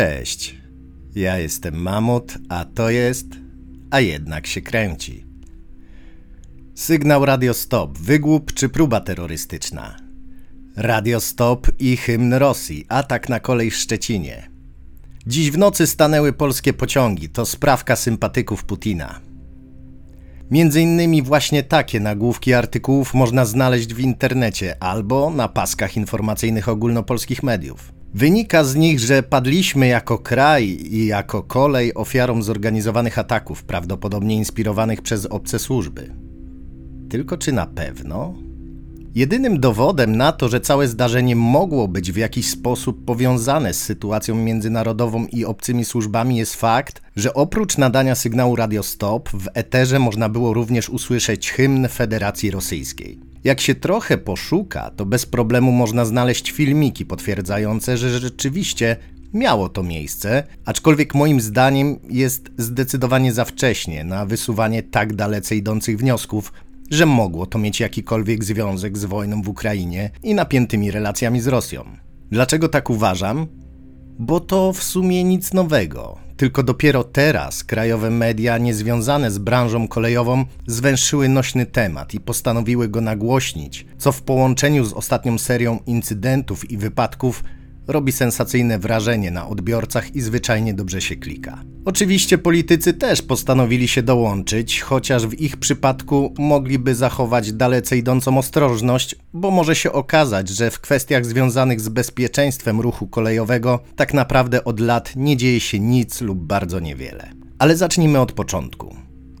Cześć. Ja jestem Mamut, a to jest. A jednak się kręci. Sygnał Radio Stop, wygłup czy próba terrorystyczna? Radio Stop i hymn Rosji, atak na kolej w Szczecinie. Dziś w nocy stanęły polskie pociągi, to sprawka sympatyków Putina. Między innymi właśnie takie nagłówki artykułów można znaleźć w internecie albo na paskach informacyjnych ogólnopolskich mediów. Wynika z nich, że padliśmy jako kraj i jako kolej ofiarą zorganizowanych ataków, prawdopodobnie inspirowanych przez obce służby. Tylko czy na pewno? Jedynym dowodem na to, że całe zdarzenie mogło być w jakiś sposób powiązane z sytuacją międzynarodową i obcymi służbami jest fakt, że oprócz nadania sygnału Radio Stop w eterze można było również usłyszeć hymn Federacji Rosyjskiej. Jak się trochę poszuka, to bez problemu można znaleźć filmiki potwierdzające, że rzeczywiście miało to miejsce, aczkolwiek moim zdaniem jest zdecydowanie za wcześnie na wysuwanie tak dalece idących wniosków, że mogło to mieć jakikolwiek związek z wojną w Ukrainie i napiętymi relacjami z Rosją. Dlaczego tak uważam? Bo to w sumie nic nowego. Tylko dopiero teraz krajowe media niezwiązane z branżą kolejową zwęszyły nośny temat i postanowiły go nagłośnić, co w połączeniu z ostatnią serią incydentów i wypadków robi sensacyjne wrażenie na odbiorcach i zwyczajnie dobrze się klika. Oczywiście politycy też postanowili się dołączyć, chociaż w ich przypadku mogliby zachować dalece idącą ostrożność, bo może się okazać, że w kwestiach związanych z bezpieczeństwem ruchu kolejowego tak naprawdę od lat nie dzieje się nic lub bardzo niewiele. Ale zacznijmy od początku.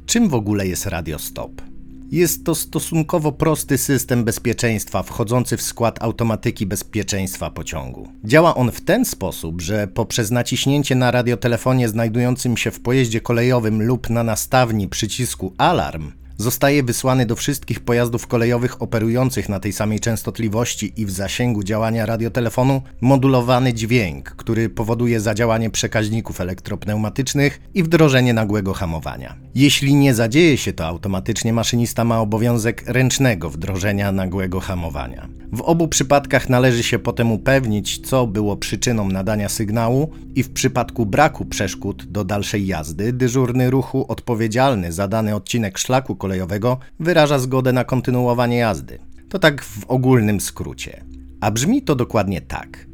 Czym w ogóle jest Radio Stop? Jest to stosunkowo prosty system bezpieczeństwa wchodzący w skład automatyki bezpieczeństwa pociągu. Działa on w ten sposób, że poprzez naciśnięcie na radiotelefonie znajdującym się w pojeździe kolejowym lub na nastawni przycisku alarm zostaje wysłany do wszystkich pojazdów kolejowych operujących na tej samej częstotliwości i w zasięgu działania radiotelefonu modulowany dźwięk, który powoduje zadziałanie przekaźników elektropneumatycznych i wdrożenie nagłego hamowania. Jeśli nie zadzieje się to automatycznie, maszynista ma obowiązek ręcznego wdrożenia nagłego hamowania. W obu przypadkach należy się potem upewnić, co było przyczyną nadania sygnału i w przypadku braku przeszkód do dalszej jazdy, dyżurny ruchu odpowiedzialny za dany odcinek szlaku kolejowego kolejowego wyraża zgodę na kontynuowanie jazdy. To tak w ogólnym skrócie. A brzmi to dokładnie tak.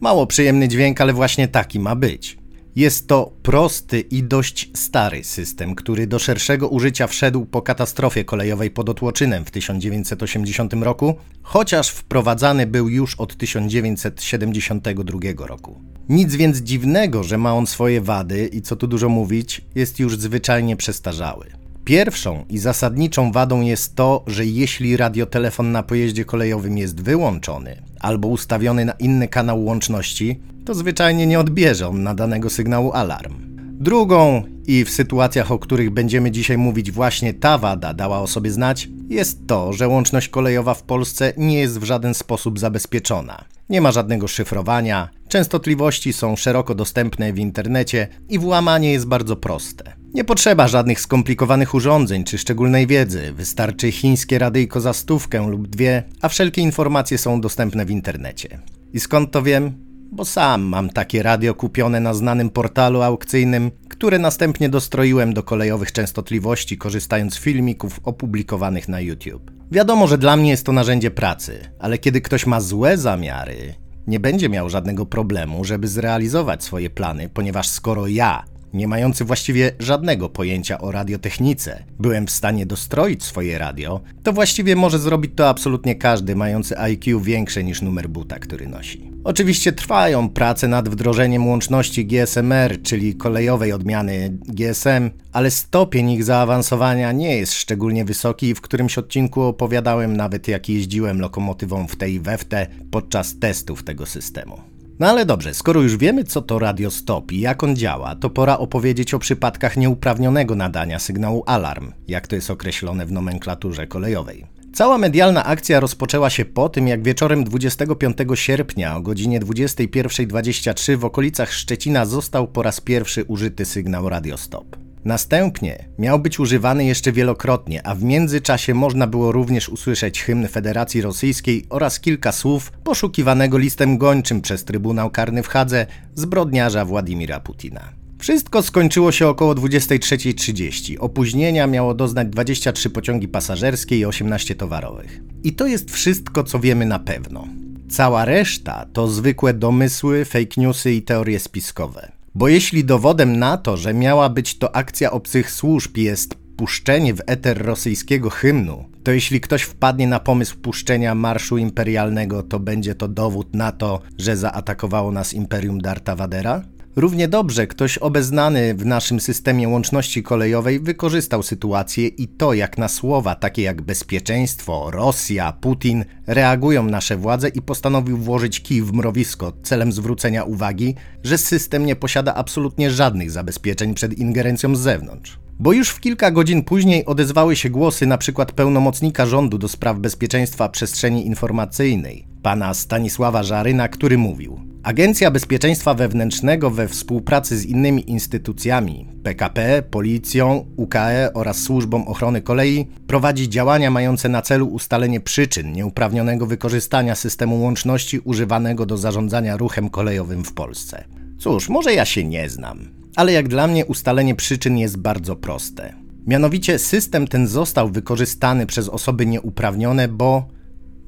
Mało przyjemny dźwięk, ale właśnie taki ma być. Jest to prosty i dość stary system, który do szerszego użycia wszedł po katastrofie kolejowej pod Otłoczynem w 1980 roku, chociaż wprowadzany był już od 1972 roku. Nic więc dziwnego, że ma on swoje wady i co tu dużo mówić, jest już zwyczajnie przestarzały. Pierwszą i zasadniczą wadą jest to, że jeśli radiotelefon na pojeździe kolejowym jest wyłączony albo ustawiony na inny kanał łączności, to zwyczajnie nie odbierze on nadanego sygnału alarm. Drugą i w sytuacjach, o których będziemy dzisiaj mówić, właśnie ta wada dała o sobie znać, jest to, że łączność kolejowa w Polsce nie jest w żaden sposób zabezpieczona. Nie ma żadnego szyfrowania, częstotliwości są szeroko dostępne w internecie i włamanie jest bardzo proste. Nie potrzeba żadnych skomplikowanych urządzeń czy szczególnej wiedzy, wystarczy chińskie radyjko za stówkę lub dwie, a wszelkie informacje są dostępne w internecie. I skąd to wiem? Bo sam mam takie radio kupione na znanym portalu aukcyjnym, które następnie dostroiłem do kolejowych częstotliwości, korzystając z filmików opublikowanych na YouTube. Wiadomo, że dla mnie jest to narzędzie pracy, ale kiedy ktoś ma złe zamiary, nie będzie miał żadnego problemu, żeby zrealizować swoje plany, ponieważ skoro ja nie mający właściwie żadnego pojęcia o radiotechnice, byłem w stanie dostroić swoje radio, to właściwie może zrobić to absolutnie każdy mający IQ większe niż numer buta, który nosi. Oczywiście trwają prace nad wdrożeniem łączności GSMR, czyli kolejowej odmiany GSM, ale stopień ich zaawansowania nie jest szczególnie wysoki i w którymś odcinku opowiadałem nawet jak jeździłem lokomotywą w tej te podczas testów tego systemu. No ale dobrze, skoro już wiemy, co to radio stop i jak on działa, to pora opowiedzieć o przypadkach nieuprawnionego nadania sygnału alarm, jak to jest określone w nomenklaturze kolejowej. Cała medialna akcja rozpoczęła się po tym, jak wieczorem 25 sierpnia o godzinie 21.23 w okolicach Szczecina został po raz pierwszy użyty sygnał radio stop. Następnie miał być używany jeszcze wielokrotnie, a w międzyczasie można było również usłyszeć hymn Federacji Rosyjskiej oraz kilka słów poszukiwanego listem gończym przez Trybunał Karny w Hadze zbrodniarza Władimira Putina. Wszystko skończyło się około 23.30. Opóźnienia miało doznać 23 pociągi pasażerskie i 18 towarowych. I to jest wszystko, co wiemy na pewno. Cała reszta to zwykłe domysły, fake newsy i teorie spiskowe. Bo jeśli dowodem na to, że miała być to akcja obcych służb jest puszczenie w eter rosyjskiego hymnu, to jeśli ktoś wpadnie na pomysł puszczenia marszu imperialnego, to będzie to dowód na to, że zaatakowało nas imperium Darta Vadera? Równie dobrze ktoś obeznany w naszym systemie łączności kolejowej wykorzystał sytuację i to, jak na słowa takie jak bezpieczeństwo, Rosja, Putin reagują nasze władze i postanowił włożyć kij w mrowisko celem zwrócenia uwagi, że system nie posiada absolutnie żadnych zabezpieczeń przed ingerencją z zewnątrz. Bo już w kilka godzin później odezwały się głosy np. pełnomocnika rządu do spraw bezpieczeństwa przestrzeni informacyjnej, pana Stanisława Żaryna, który mówił: Agencja Bezpieczeństwa Wewnętrznego we współpracy z innymi instytucjami PKP, Policją, UKE oraz Służbą Ochrony Kolei prowadzi działania mające na celu ustalenie przyczyn nieuprawnionego wykorzystania systemu łączności używanego do zarządzania ruchem kolejowym w Polsce. Cóż, może ja się nie znam, ale jak dla mnie ustalenie przyczyn jest bardzo proste. Mianowicie system ten został wykorzystany przez osoby nieuprawnione, bo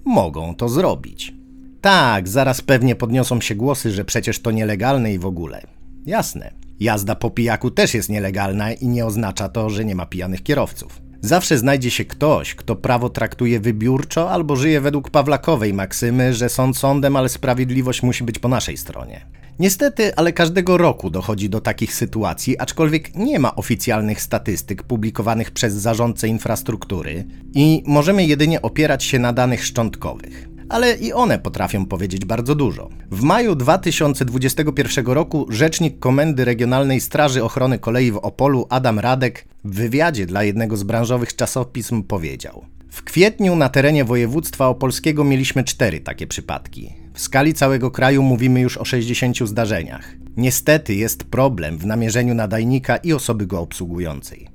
mogą to zrobić. Tak, zaraz pewnie podniosą się głosy, że przecież to nielegalne i w ogóle. Jasne. Jazda po pijaku też jest nielegalna i nie oznacza to, że nie ma pijanych kierowców. Zawsze znajdzie się ktoś, kto prawo traktuje wybiórczo albo żyje według Pawlakowej maksymy, że sąd sądem, ale sprawiedliwość musi być po naszej stronie. Niestety, ale każdego roku dochodzi do takich sytuacji, aczkolwiek nie ma oficjalnych statystyk publikowanych przez zarządcę infrastruktury i możemy jedynie opierać się na danych szczątkowych ale i one potrafią powiedzieć bardzo dużo. W maju 2021 roku rzecznik Komendy Regionalnej Straży Ochrony Kolei w Opolu Adam Radek w wywiadzie dla jednego z branżowych czasopism powiedział: W kwietniu na terenie województwa opolskiego mieliśmy cztery takie przypadki. W skali całego kraju mówimy już o 60 zdarzeniach. Niestety jest problem w namierzeniu nadajnika i osoby go obsługującej.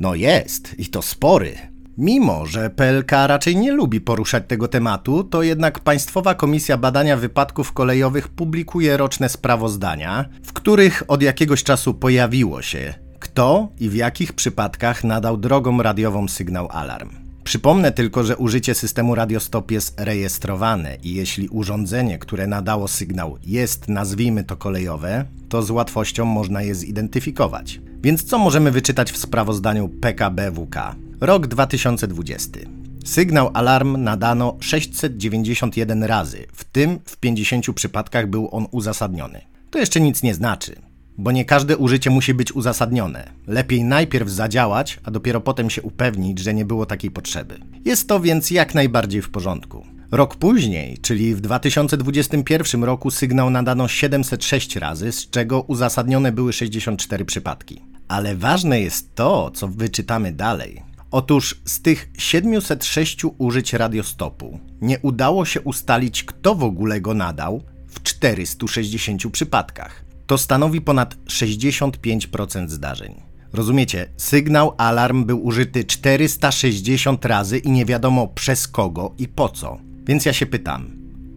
No jest, i to spory. Mimo, że PLK raczej nie lubi poruszać tego tematu, to jednak Państwowa Komisja Badania Wypadków Kolejowych publikuje roczne sprawozdania, w których od jakiegoś czasu pojawiło się, kto i w jakich przypadkach nadał drogą radiową sygnał alarm. Przypomnę tylko, że użycie systemu radiostop jest rejestrowane i jeśli urządzenie, które nadało sygnał jest, nazwijmy to kolejowe, to z łatwością można je zidentyfikować. Więc co możemy wyczytać w sprawozdaniu PKBWK? Rok 2020. Sygnał alarm nadano 691 razy, w tym w 50 przypadkach był on uzasadniony. To jeszcze nic nie znaczy, bo nie każde użycie musi być uzasadnione. Lepiej najpierw zadziałać, a dopiero potem się upewnić, że nie było takiej potrzeby. Jest to więc jak najbardziej w porządku. Rok później, czyli w 2021 roku, sygnał nadano 706 razy, z czego uzasadnione były 64 przypadki. Ale ważne jest to, co wyczytamy dalej. Otóż z tych 706 użyć radiostopu nie udało się ustalić, kto w ogóle go nadał w 460 przypadkach. To stanowi ponad 65% zdarzeń. Rozumiecie, sygnał alarm był użyty 460 razy i nie wiadomo przez kogo i po co. Więc ja się pytam,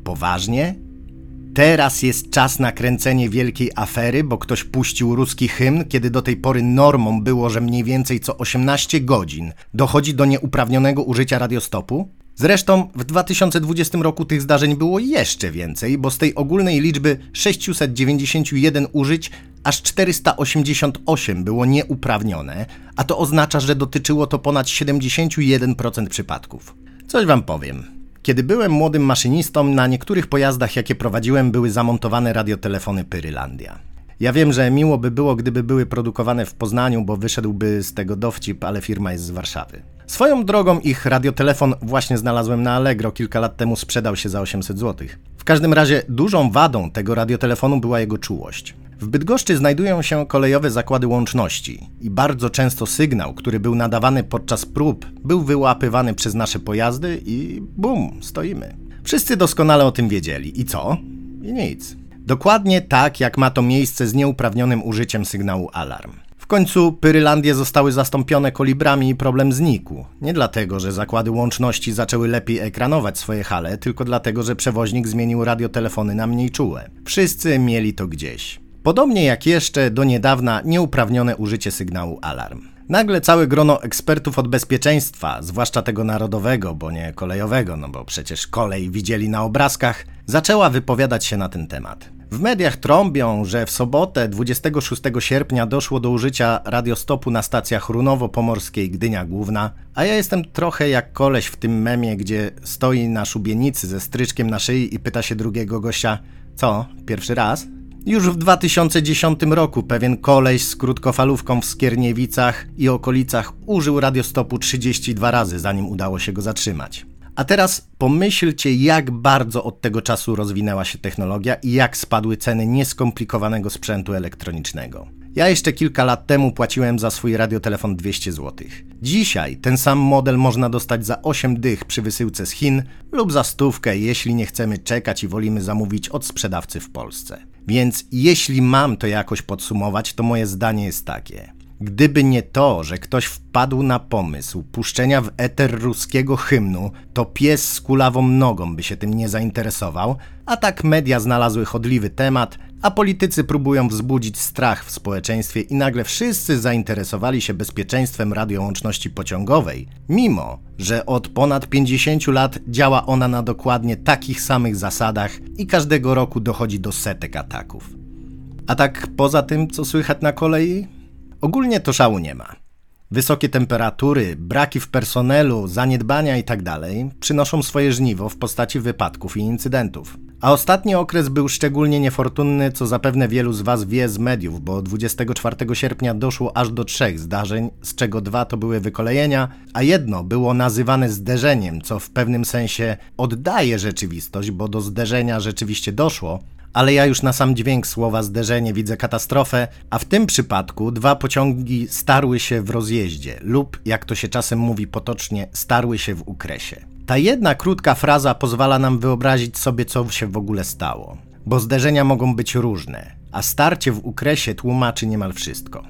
poważnie? Teraz jest czas na kręcenie wielkiej afery, bo ktoś puścił ruski hymn, kiedy do tej pory normą było, że mniej więcej co 18 godzin dochodzi do nieuprawnionego użycia radiostopu? Zresztą w 2020 roku tych zdarzeń było jeszcze więcej, bo z tej ogólnej liczby 691 użyć aż 488 było nieuprawnione, a to oznacza, że dotyczyło to ponad 71% przypadków. Coś wam powiem. Kiedy byłem młodym maszynistą, na niektórych pojazdach, jakie prowadziłem, były zamontowane radiotelefony Pyrylandia. Ja wiem, że miło by było, gdyby były produkowane w Poznaniu, bo wyszedłby z tego dowcip, ale firma jest z Warszawy. Swoją drogą ich radiotelefon właśnie znalazłem na Allegro, kilka lat temu sprzedał się za 800 zł. W każdym razie dużą wadą tego radiotelefonu była jego czułość. W Bydgoszczy znajdują się kolejowe zakłady łączności i bardzo często sygnał, który był nadawany podczas prób, był wyłapywany przez nasze pojazdy i bum, stoimy. Wszyscy doskonale o tym wiedzieli. I co? I nic. Dokładnie tak, jak ma to miejsce z nieuprawnionym użyciem sygnału alarm. W końcu Pyrylandie zostały zastąpione kolibrami i problem znikł. Nie dlatego, że zakłady łączności zaczęły lepiej ekranować swoje hale, tylko dlatego, że przewoźnik zmienił radiotelefony na mniej czułe. Wszyscy mieli to gdzieś. Podobnie jak jeszcze do niedawna nieuprawnione użycie sygnału alarm. Nagle całe grono ekspertów od bezpieczeństwa, zwłaszcza tego narodowego, bo nie kolejowego, no bo przecież kolej widzieli na obrazkach, zaczęła wypowiadać się na ten temat. W mediach trąbią, że w sobotę 26 sierpnia doszło do użycia radiostopu na stacjach Runowo-Pomorskiej Gdynia Główna, a ja jestem trochę jak koleś w tym memie, gdzie stoi na szubienicy ze stryczkiem na szyi i pyta się drugiego gościa, co, pierwszy raz? Już w 2010 roku pewien koleś z krótkofalówką w Skierniewicach i okolicach użył radiostopu 32 razy, zanim udało się go zatrzymać. A teraz pomyślcie, jak bardzo od tego czasu rozwinęła się technologia i jak spadły ceny nieskomplikowanego sprzętu elektronicznego. Ja jeszcze kilka lat temu płaciłem za swój radiotelefon 200 zł. Dzisiaj ten sam model można dostać za 8 dych przy wysyłce z Chin lub za stówkę, jeśli nie chcemy czekać i wolimy zamówić od sprzedawcy w Polsce. Więc jeśli mam to jakoś podsumować, to moje zdanie jest takie. Gdyby nie to, że ktoś wpadł na pomysł puszczenia w eter ruskiego hymnu, to pies z kulawą nogą by się tym nie zainteresował, a tak media znalazły chodliwy temat, a politycy próbują wzbudzić strach w społeczeństwie i nagle wszyscy zainteresowali się bezpieczeństwem radiołączności pociągowej, mimo że od ponad 50 lat działa ona na dokładnie takich samych zasadach i każdego roku dochodzi do setek ataków. A tak poza tym, co słychać na kolei, Ogólnie to szału nie ma. Wysokie temperatury, braki w personelu, zaniedbania itd. Tak przynoszą swoje żniwo w postaci wypadków i incydentów. A ostatni okres był szczególnie niefortunny, co zapewne wielu z Was wie z mediów, bo 24 sierpnia doszło aż do trzech zdarzeń, z czego dwa to były wykolejenia, a jedno było nazywane zderzeniem, co w pewnym sensie oddaje rzeczywistość, bo do zderzenia rzeczywiście doszło, ale ja już na sam dźwięk słowa zderzenie widzę katastrofę, a w tym przypadku dwa pociągi starły się w rozjeździe lub, jak to się czasem mówi potocznie, starły się w ukresie. Ta jedna krótka fraza pozwala nam wyobrazić sobie, co się w ogóle stało, bo zderzenia mogą być różne, a starcie w ukresie tłumaczy niemal wszystko.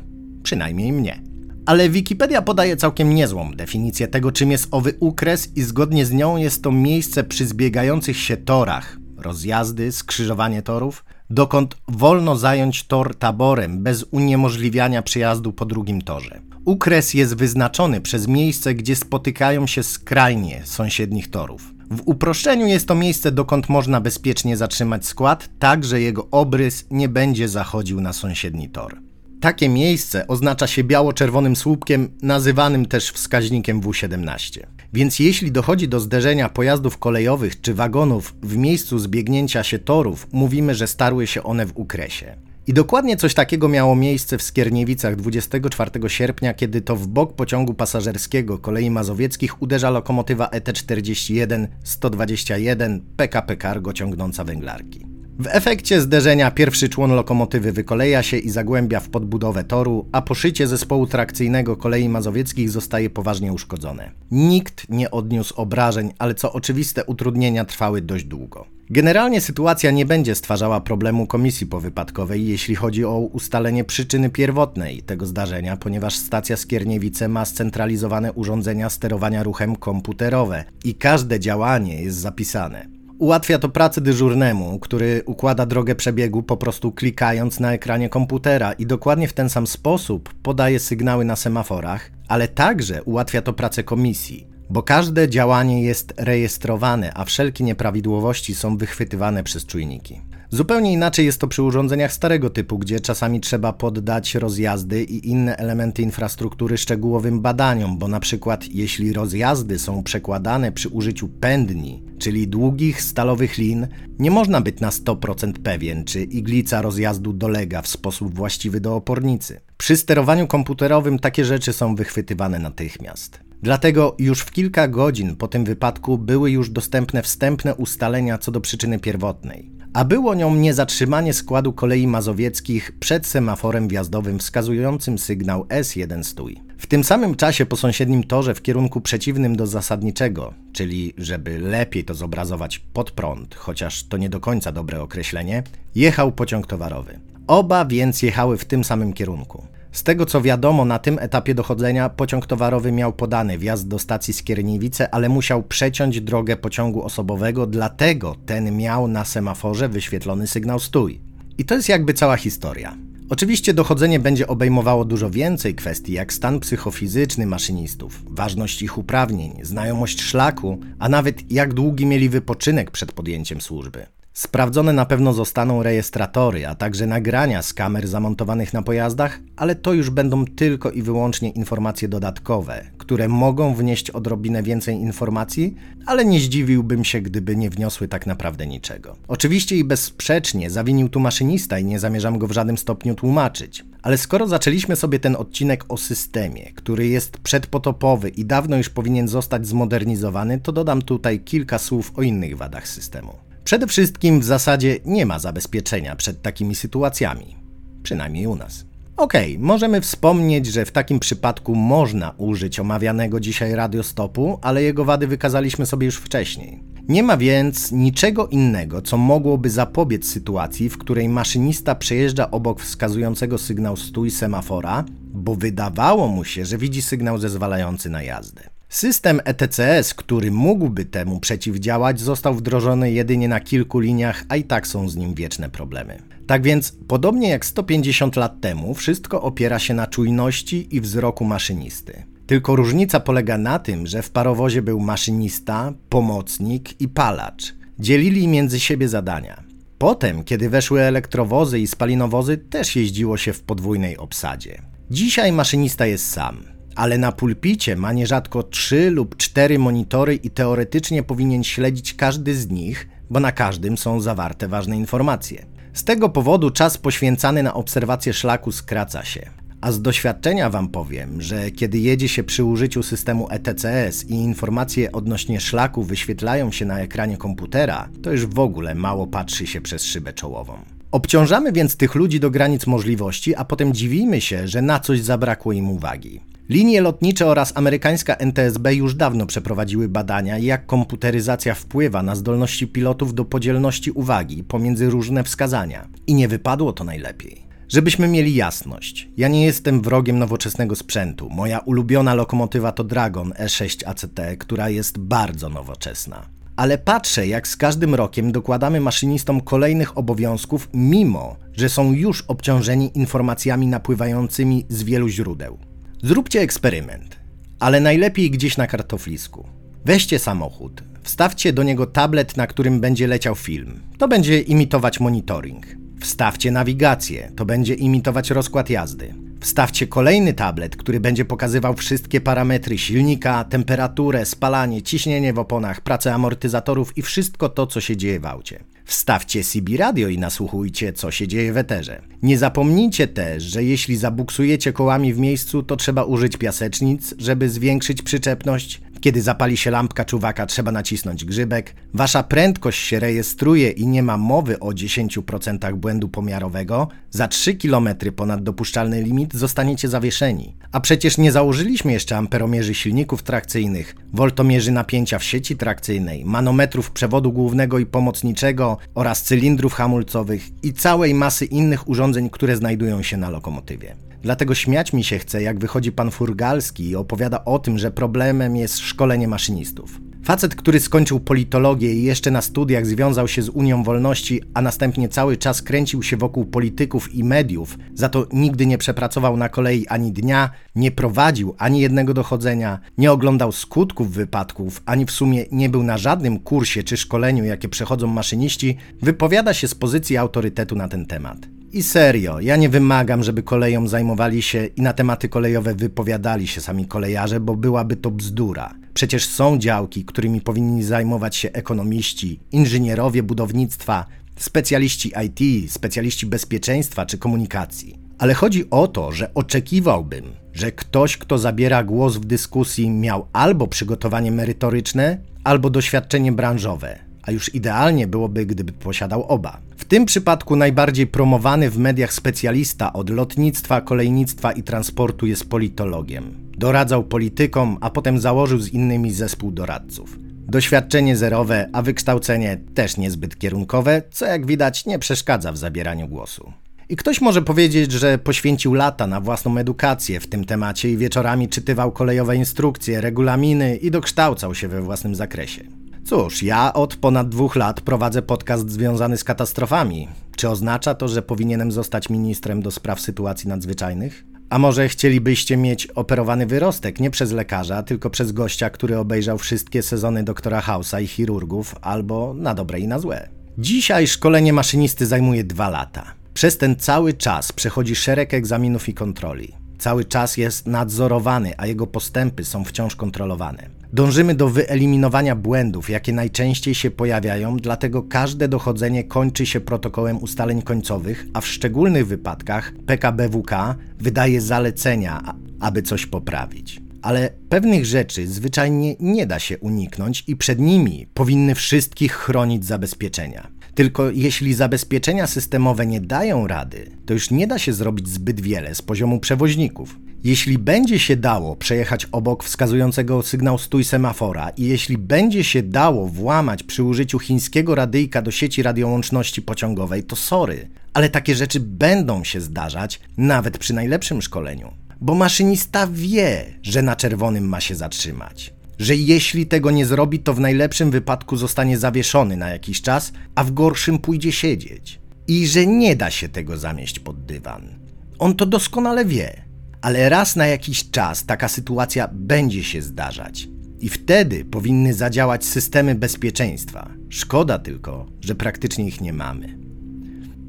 Przynajmniej mnie. Ale Wikipedia podaje całkiem niezłą definicję tego, czym jest owy ukres, i zgodnie z nią jest to miejsce przy zbiegających się torach, rozjazdy, skrzyżowanie torów, dokąd wolno zająć tor taborem bez uniemożliwiania przejazdu po drugim torze. Ukres jest wyznaczony przez miejsce, gdzie spotykają się skrajnie sąsiednich torów. W uproszczeniu jest to miejsce, dokąd można bezpiecznie zatrzymać skład, tak że jego obrys nie będzie zachodził na sąsiedni tor. Takie miejsce oznacza się biało-czerwonym słupkiem, nazywanym też wskaźnikiem W17. Więc jeśli dochodzi do zderzenia pojazdów kolejowych czy wagonów w miejscu zbiegnięcia się torów, mówimy, że starły się one w ukresie. I dokładnie coś takiego miało miejsce w Skierniewicach 24 sierpnia, kiedy to w bok pociągu pasażerskiego kolei mazowieckich uderza lokomotywa ET41 121 PKP Cargo ciągnąca węglarki. W efekcie zderzenia pierwszy człon lokomotywy wykoleja się i zagłębia w podbudowę toru, a poszycie zespołu trakcyjnego kolei mazowieckich zostaje poważnie uszkodzone. Nikt nie odniósł obrażeń, ale co oczywiste utrudnienia trwały dość długo. Generalnie sytuacja nie będzie stwarzała problemu komisji powypadkowej, jeśli chodzi o ustalenie przyczyny pierwotnej tego zdarzenia, ponieważ stacja Skierniewice ma scentralizowane urządzenia sterowania ruchem komputerowe i każde działanie jest zapisane. Ułatwia to pracę dyżurnemu, który układa drogę przebiegu po prostu klikając na ekranie komputera i dokładnie w ten sam sposób podaje sygnały na semaforach, ale także ułatwia to pracę komisji, bo każde działanie jest rejestrowane, a wszelkie nieprawidłowości są wychwytywane przez czujniki. Zupełnie inaczej jest to przy urządzeniach starego typu, gdzie czasami trzeba poddać rozjazdy i inne elementy infrastruktury szczegółowym badaniom, bo na przykład jeśli rozjazdy są przekładane przy użyciu pędni, czyli długich stalowych lin, nie można być na 100% pewien, czy iglica rozjazdu dolega w sposób właściwy do opornicy. Przy sterowaniu komputerowym takie rzeczy są wychwytywane natychmiast. Dlatego już w kilka godzin po tym wypadku były już dostępne wstępne ustalenia co do przyczyny pierwotnej a było nią niezatrzymanie składu kolei mazowieckich przed semaforem wjazdowym wskazującym sygnał S1 stój. W tym samym czasie po sąsiednim torze w kierunku przeciwnym do zasadniczego, czyli żeby lepiej to zobrazować pod prąd, chociaż to nie do końca dobre określenie, jechał pociąg towarowy. Oba więc jechały w tym samym kierunku. Z tego co wiadomo, na tym etapie dochodzenia pociąg towarowy miał podany wjazd do stacji Skierniewice, ale musiał przeciąć drogę pociągu osobowego, dlatego ten miał na semaforze wyświetlony sygnał stój. I to jest jakby cała historia. Oczywiście dochodzenie będzie obejmowało dużo więcej kwestii, jak stan psychofizyczny maszynistów, ważność ich uprawnień, znajomość szlaku, a nawet jak długi mieli wypoczynek przed podjęciem służby. Sprawdzone na pewno zostaną rejestratory, a także nagrania z kamer zamontowanych na pojazdach, ale to już będą tylko i wyłącznie informacje dodatkowe, które mogą wnieść odrobinę więcej informacji, ale nie zdziwiłbym się, gdyby nie wniosły tak naprawdę niczego. Oczywiście i bezsprzecznie zawinił tu maszynista i nie zamierzam go w żadnym stopniu tłumaczyć. Ale skoro zaczęliśmy sobie ten odcinek o systemie, który jest przedpotopowy i dawno już powinien zostać zmodernizowany, to dodam tutaj kilka słów o innych wadach systemu. Przede wszystkim w zasadzie nie ma zabezpieczenia przed takimi sytuacjami, przynajmniej u nas. Okej, okay, możemy wspomnieć, że w takim przypadku można użyć omawianego dzisiaj radiostopu, ale jego wady wykazaliśmy sobie już wcześniej. Nie ma więc niczego innego, co mogłoby zapobiec sytuacji, w której maszynista przejeżdża obok wskazującego sygnał stój semafora, bo wydawało mu się, że widzi sygnał zezwalający na jazdę. System ETCS, który mógłby temu przeciwdziałać, został wdrożony jedynie na kilku liniach, a i tak są z nim wieczne problemy. Tak więc, podobnie jak 150 lat temu, wszystko opiera się na czujności i wzroku maszynisty. Tylko różnica polega na tym, że w parowozie był maszynista, pomocnik i palacz. Dzielili między siebie zadania. Potem, kiedy weszły elektrowozy i spalinowozy, też jeździło się w podwójnej obsadzie. Dzisiaj maszynista jest sam ale na pulpicie ma nierzadko trzy lub cztery monitory i teoretycznie powinien śledzić każdy z nich, bo na każdym są zawarte ważne informacje. Z tego powodu czas poświęcany na obserwację szlaku skraca się. A z doświadczenia Wam powiem, że kiedy jedzie się przy użyciu systemu ETCS i informacje odnośnie szlaku wyświetlają się na ekranie komputera, to już w ogóle mało patrzy się przez szybę czołową. Obciążamy więc tych ludzi do granic możliwości, a potem dziwimy się, że na coś zabrakło im uwagi. Linie lotnicze oraz amerykańska NTSB już dawno przeprowadziły badania, jak komputeryzacja wpływa na zdolności pilotów do podzielności uwagi pomiędzy różne wskazania. I nie wypadło to najlepiej. Żebyśmy mieli jasność, ja nie jestem wrogiem nowoczesnego sprzętu. Moja ulubiona lokomotywa to Dragon E6 ACT, która jest bardzo nowoczesna. Ale patrzę, jak z każdym rokiem dokładamy maszynistom kolejnych obowiązków, mimo że są już obciążeni informacjami napływającymi z wielu źródeł. Zróbcie eksperyment, ale najlepiej gdzieś na kartoflisku. Weźcie samochód, wstawcie do niego tablet, na którym będzie leciał film. To będzie imitować monitoring. Wstawcie nawigację, to będzie imitować rozkład jazdy. Wstawcie kolejny tablet, który będzie pokazywał wszystkie parametry silnika, temperaturę, spalanie, ciśnienie w oponach, pracę amortyzatorów i wszystko to, co się dzieje w aucie. Wstawcie CB radio i nasłuchujcie, co się dzieje w eterze. Nie zapomnijcie też, że jeśli zabuksujecie kołami w miejscu, to trzeba użyć piasecznic, żeby zwiększyć przyczepność, kiedy zapali się lampka czuwaka, trzeba nacisnąć grzybek. Wasza prędkość się rejestruje i nie ma mowy o 10% błędu pomiarowego. Za 3 km ponad dopuszczalny limit zostaniecie zawieszeni. A przecież nie założyliśmy jeszcze amperomierzy silników trakcyjnych, woltomierzy napięcia w sieci trakcyjnej, manometrów przewodu głównego i pomocniczego oraz cylindrów hamulcowych i całej masy innych urządzeń, które znajdują się na lokomotywie. Dlatego śmiać mi się chce, jak wychodzi pan Furgalski i opowiada o tym, że problemem jest szkolenie maszynistów. Facet, który skończył politologię i jeszcze na studiach związał się z Unią Wolności, a następnie cały czas kręcił się wokół polityków i mediów, za to nigdy nie przepracował na kolei ani dnia, nie prowadził ani jednego dochodzenia, nie oglądał skutków wypadków, ani w sumie nie był na żadnym kursie czy szkoleniu, jakie przechodzą maszyniści, wypowiada się z pozycji autorytetu na ten temat. I serio, ja nie wymagam, żeby koleją zajmowali się i na tematy kolejowe wypowiadali się sami kolejarze, bo byłaby to bzdura. Przecież są działki, którymi powinni zajmować się ekonomiści, inżynierowie budownictwa, specjaliści IT, specjaliści bezpieczeństwa czy komunikacji. Ale chodzi o to, że oczekiwałbym, że ktoś, kto zabiera głos w dyskusji, miał albo przygotowanie merytoryczne, albo doświadczenie branżowe a już idealnie byłoby, gdyby posiadał oba. W tym przypadku najbardziej promowany w mediach specjalista od lotnictwa, kolejnictwa i transportu jest politologiem. Doradzał politykom, a potem założył z innymi zespół doradców. Doświadczenie zerowe, a wykształcenie też niezbyt kierunkowe, co jak widać nie przeszkadza w zabieraniu głosu. I ktoś może powiedzieć, że poświęcił lata na własną edukację w tym temacie i wieczorami czytywał kolejowe instrukcje, regulaminy i dokształcał się we własnym zakresie. Cóż, ja od ponad dwóch lat prowadzę podcast związany z katastrofami. Czy oznacza to, że powinienem zostać ministrem do spraw sytuacji nadzwyczajnych? A może chcielibyście mieć operowany wyrostek nie przez lekarza, tylko przez gościa, który obejrzał wszystkie sezony Doktora House'a i chirurgów, albo na dobre i na złe? Dzisiaj szkolenie maszynisty zajmuje dwa lata. Przez ten cały czas przechodzi szereg egzaminów i kontroli. Cały czas jest nadzorowany, a jego postępy są wciąż kontrolowane. Dążymy do wyeliminowania błędów, jakie najczęściej się pojawiają, dlatego każde dochodzenie kończy się protokołem ustaleń końcowych, a w szczególnych wypadkach PKBWK wydaje zalecenia, aby coś poprawić. Ale pewnych rzeczy zwyczajnie nie da się uniknąć i przed nimi powinny wszystkich chronić zabezpieczenia. Tylko jeśli zabezpieczenia systemowe nie dają rady, to już nie da się zrobić zbyt wiele z poziomu przewoźników. Jeśli będzie się dało przejechać obok wskazującego sygnał stój semafora i jeśli będzie się dało włamać przy użyciu chińskiego radyjka do sieci radiołączności pociągowej, to sorry, ale takie rzeczy będą się zdarzać nawet przy najlepszym szkoleniu. Bo maszynista wie, że na czerwonym ma się zatrzymać. Że jeśli tego nie zrobi, to w najlepszym wypadku zostanie zawieszony na jakiś czas, a w gorszym pójdzie siedzieć. I że nie da się tego zamieść pod dywan. On to doskonale wie ale raz na jakiś czas taka sytuacja będzie się zdarzać. I wtedy powinny zadziałać systemy bezpieczeństwa. Szkoda tylko, że praktycznie ich nie mamy.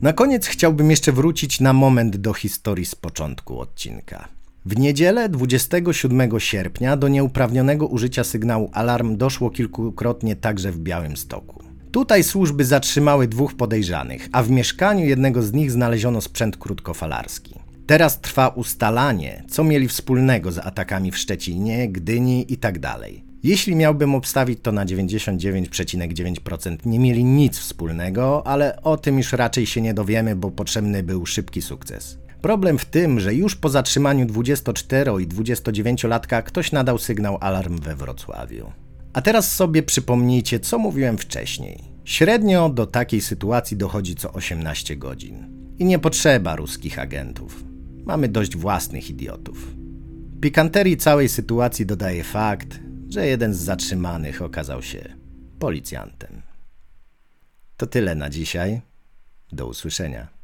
Na koniec chciałbym jeszcze wrócić na moment do historii z początku odcinka. W niedzielę 27 sierpnia do nieuprawnionego użycia sygnału alarm doszło kilkukrotnie także w Białymstoku. Tutaj służby zatrzymały dwóch podejrzanych, a w mieszkaniu jednego z nich znaleziono sprzęt krótkofalarski. Teraz trwa ustalanie, co mieli wspólnego z atakami w Szczecinie, Gdyni itd. Tak Jeśli miałbym obstawić to na 99,9%, nie mieli nic wspólnego, ale o tym już raczej się nie dowiemy, bo potrzebny był szybki sukces. Problem w tym, że już po zatrzymaniu 24 i 29-latka ktoś nadał sygnał alarm we Wrocławiu. A teraz sobie przypomnijcie, co mówiłem wcześniej. Średnio do takiej sytuacji dochodzi co 18 godzin. I nie potrzeba ruskich agentów. Mamy dość własnych idiotów. Pikanterii całej sytuacji dodaje fakt, że jeden z zatrzymanych okazał się policjantem. To tyle na dzisiaj. Do usłyszenia.